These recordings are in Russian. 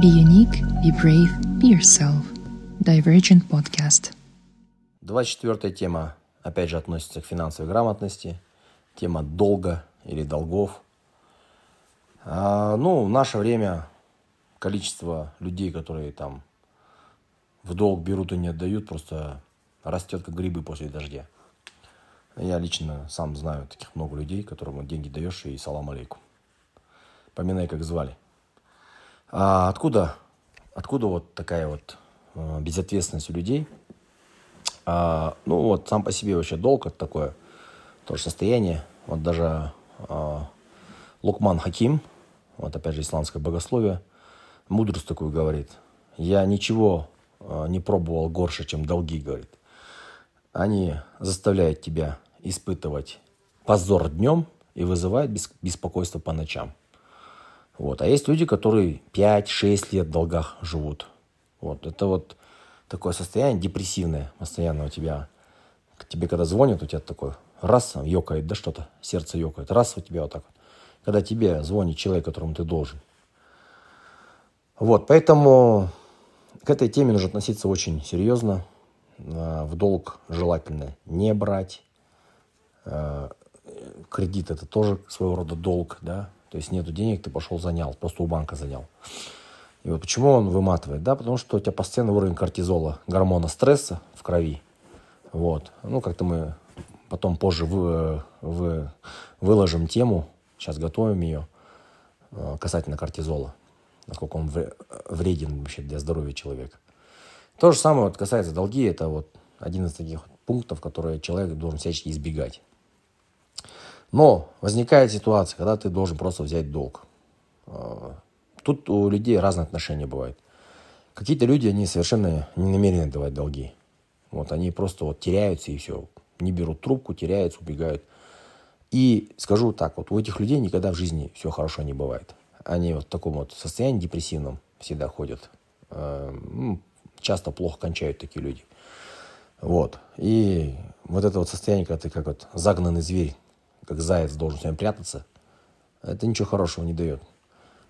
Be unique, be brave, be yourself. Divergent Podcast. 24 тема, опять же, относится к финансовой грамотности. Тема долга или долгов. А, ну, в наше время количество людей, которые там в долг берут и не отдают, просто растет как грибы после дождя. Я лично сам знаю таких много людей, которым деньги даешь и салам алейкум. Поминай, как звали. А откуда, откуда вот такая вот э, безответственность у людей? А, ну вот сам по себе вообще долг это такое тоже состояние. Вот даже а, Лукман Хаким, вот опять же исламское богословие, мудрость такую говорит. Я ничего а, не пробовал горше, чем долги, говорит. Они заставляют тебя испытывать позор днем и вызывают беспокойство по ночам. Вот. А есть люди, которые 5-6 лет в долгах живут. Вот. Это вот такое состояние депрессивное постоянно у тебя. Тебе когда звонят, у тебя такой раз, ёкает, да что-то, сердце ёкает, раз у тебя вот так вот. Когда тебе звонит человек, которому ты должен. Вот, поэтому к этой теме нужно относиться очень серьезно. А, в долг желательно не брать. А, кредит это тоже своего рода долг, да, то есть нету денег, ты пошел занял, просто у банка занял. И вот почему он выматывает? Да, потому что у тебя постоянный уровень кортизола, гормона стресса в крови. Вот. Ну, как-то мы потом позже вы, вы, выложим тему, сейчас готовим ее, э, касательно кортизола, насколько он вреден вообще для здоровья человека. То же самое вот касается долги, это вот один из таких пунктов, которые человек должен всячески избегать. Но возникает ситуация, когда ты должен просто взять долг. А, тут у людей разные отношения бывают. Какие-то люди, они совершенно не намерены давать долги. Вот они просто вот теряются и все. Не берут трубку, теряются, убегают. И скажу так, вот у этих людей никогда в жизни все хорошо не бывает. Они вот в таком вот состоянии депрессивном всегда ходят. А, ну, часто плохо кончают такие люди. Вот. И вот это вот состояние, когда ты как вот загнанный зверь как заяц должен с вами прятаться, это ничего хорошего не дает.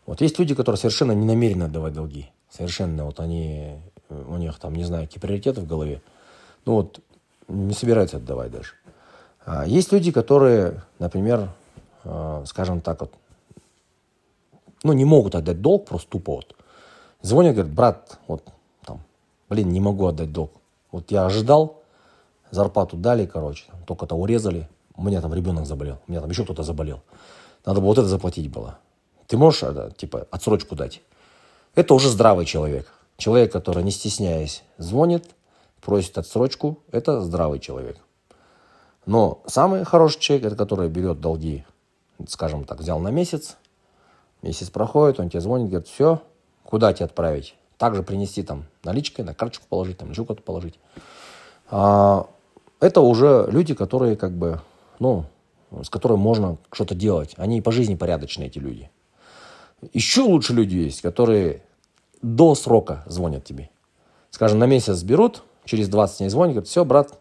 Вот есть люди, которые совершенно не намерены отдавать долги. Совершенно вот они, у них там, не знаю, какие приоритеты в голове. Ну вот, не собираются отдавать даже. А есть люди, которые, например, э, скажем так вот, ну не могут отдать долг просто тупо вот. Звонят, говорят, брат, вот там, блин, не могу отдать долг. Вот я ожидал, зарплату дали, короче, только-то урезали, у меня там ребенок заболел, у меня там еще кто-то заболел. Надо было вот это заплатить было. Ты можешь, это, типа, отсрочку дать? Это уже здравый человек. Человек, который, не стесняясь, звонит, просит отсрочку, это здравый человек. Но самый хороший человек, это который берет долги, скажем так, взял на месяц, месяц проходит, он тебе звонит, говорит, все, куда тебе отправить? Также принести там наличкой, на карточку положить, там еще куда-то положить. А, это уже люди, которые как бы ну, с которой можно что-то делать. Они по жизни порядочные, эти люди. Еще лучше люди есть, которые до срока звонят тебе. Скажем, на месяц берут, через 20 дней звонят, говорят, все, брат,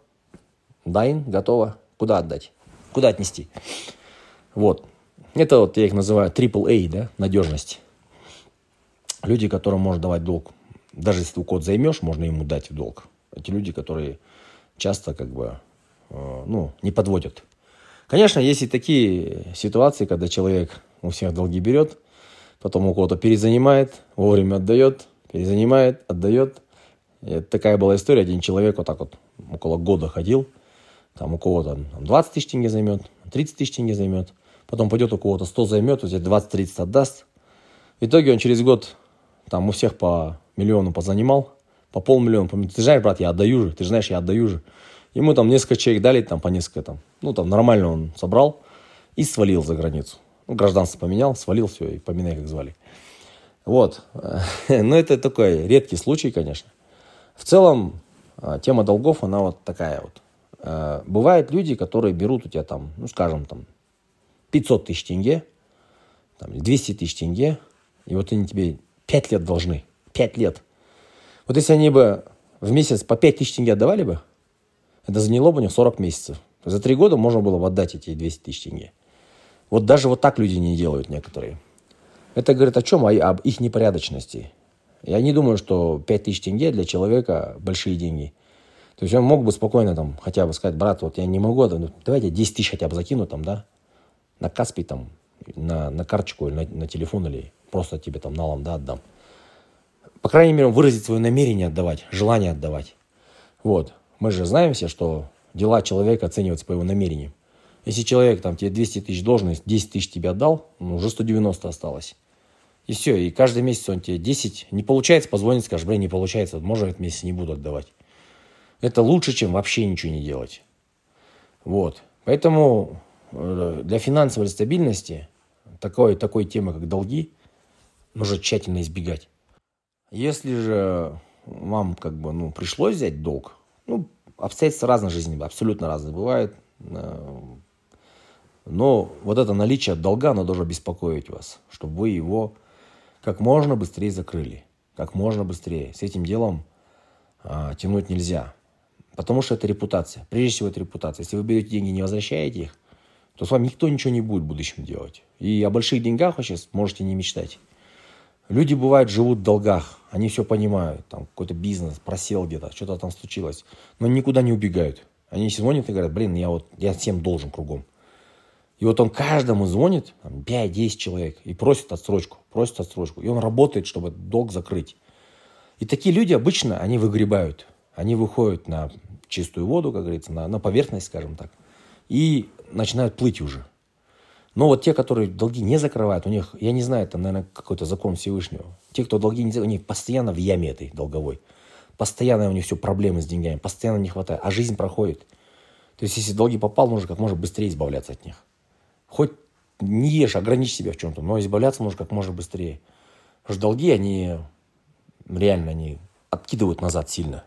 дайн, готово. Куда отдать? Куда отнести? Вот. Это вот я их называю AAA, да, надежность. Люди, которым можно давать долг. Даже если ты у кого-то займешь, можно ему дать в долг. Эти люди, которые часто как бы, э, ну, не подводят. Конечно, есть и такие ситуации, когда человек у всех долги берет, потом у кого-то перезанимает, вовремя отдает, перезанимает, отдает. И такая была история. Один человек вот так вот около года ходил, там у кого-то 20 тысяч тенге займет, 30 тысяч тенге займет, потом пойдет у кого-то 100 займет, вот 20-30 отдаст. В итоге он через год там у всех по миллиону позанимал, по полмиллиона. Ты знаешь, брат, я отдаю же, ты же знаешь, я отдаю же. Ему там несколько человек дали, там по несколько там. Ну, там нормально он собрал и свалил за границу. Ну, гражданство поменял, свалил все, и поминай, как звали. Вот. Но это такой редкий случай, конечно. В целом, а, тема долгов, она вот такая вот. А, бывают люди, которые берут у тебя там, ну, скажем, там, 500 тысяч тенге, там, 200 тысяч тенге, и вот они тебе 5 лет должны. 5 лет. Вот если они бы в месяц по 5 тысяч тенге отдавали бы, это заняло бы у них 40 месяцев. За три года можно было бы отдать эти 200 тысяч тенге. Вот даже вот так люди не делают некоторые. Это говорит о чем? О, об их непорядочности. Я не думаю, что 5000 тенге для человека большие деньги. То есть он мог бы спокойно там хотя бы сказать, брат, вот я не могу, ну, давайте 10 тысяч хотя бы закину там, да, на Каспий там, на, на карточку или на, на телефон или просто тебе там налом, да, отдам. По крайней мере, выразить свое намерение отдавать, желание отдавать. Вот. Мы же знаем все, что дела человека оцениваются по его намерениям. Если человек там тебе 200 тысяч должен, 10 тысяч тебе отдал, ну, уже 190 осталось. И все, и каждый месяц он тебе 10, не получается, позвонит, скажет, блин, не получается, может, этот месяц не буду отдавать. Это лучше, чем вообще ничего не делать. Вот. Поэтому э, для финансовой стабильности такой, такой темы, как долги, нужно тщательно избегать. Если же вам как бы, ну, пришлось взять долг, ну, обстоятельства разной жизни, абсолютно разные бывают. Э, но вот это наличие долга, оно должно беспокоить вас, чтобы вы его как можно быстрее закрыли. Как можно быстрее. С этим делом а, тянуть нельзя. Потому что это репутация. Прежде всего, это репутация. Если вы берете деньги и не возвращаете их, то с вами никто ничего не будет в будущем делать. И о больших деньгах вы сейчас можете не мечтать. Люди, бывают, живут в долгах. Они все понимают. Там какой-то бизнес просел где-то, что-то там случилось. Но никуда не убегают. Они звонят и говорят, блин, я вот я всем должен кругом. И вот он каждому звонит, 5-10 человек, и просит отсрочку, просит отсрочку. И он работает, чтобы долг закрыть. И такие люди обычно, они выгребают. Они выходят на чистую воду, как говорится, на, на поверхность, скажем так, и начинают плыть уже. Но вот те, которые долги не закрывают, у них, я не знаю, это, наверное, какой-то закон Всевышнего. Те, кто долги не закрывают, у них постоянно в яме этой долговой. Постоянно у них все проблемы с деньгами, постоянно не хватает, а жизнь проходит. То есть, если долги попал, нужно как можно быстрее избавляться от них. Хоть не ешь, ограничь себя в чем-то, но избавляться нужно как можно быстрее. Потому что долги, они реально, они откидывают назад сильно.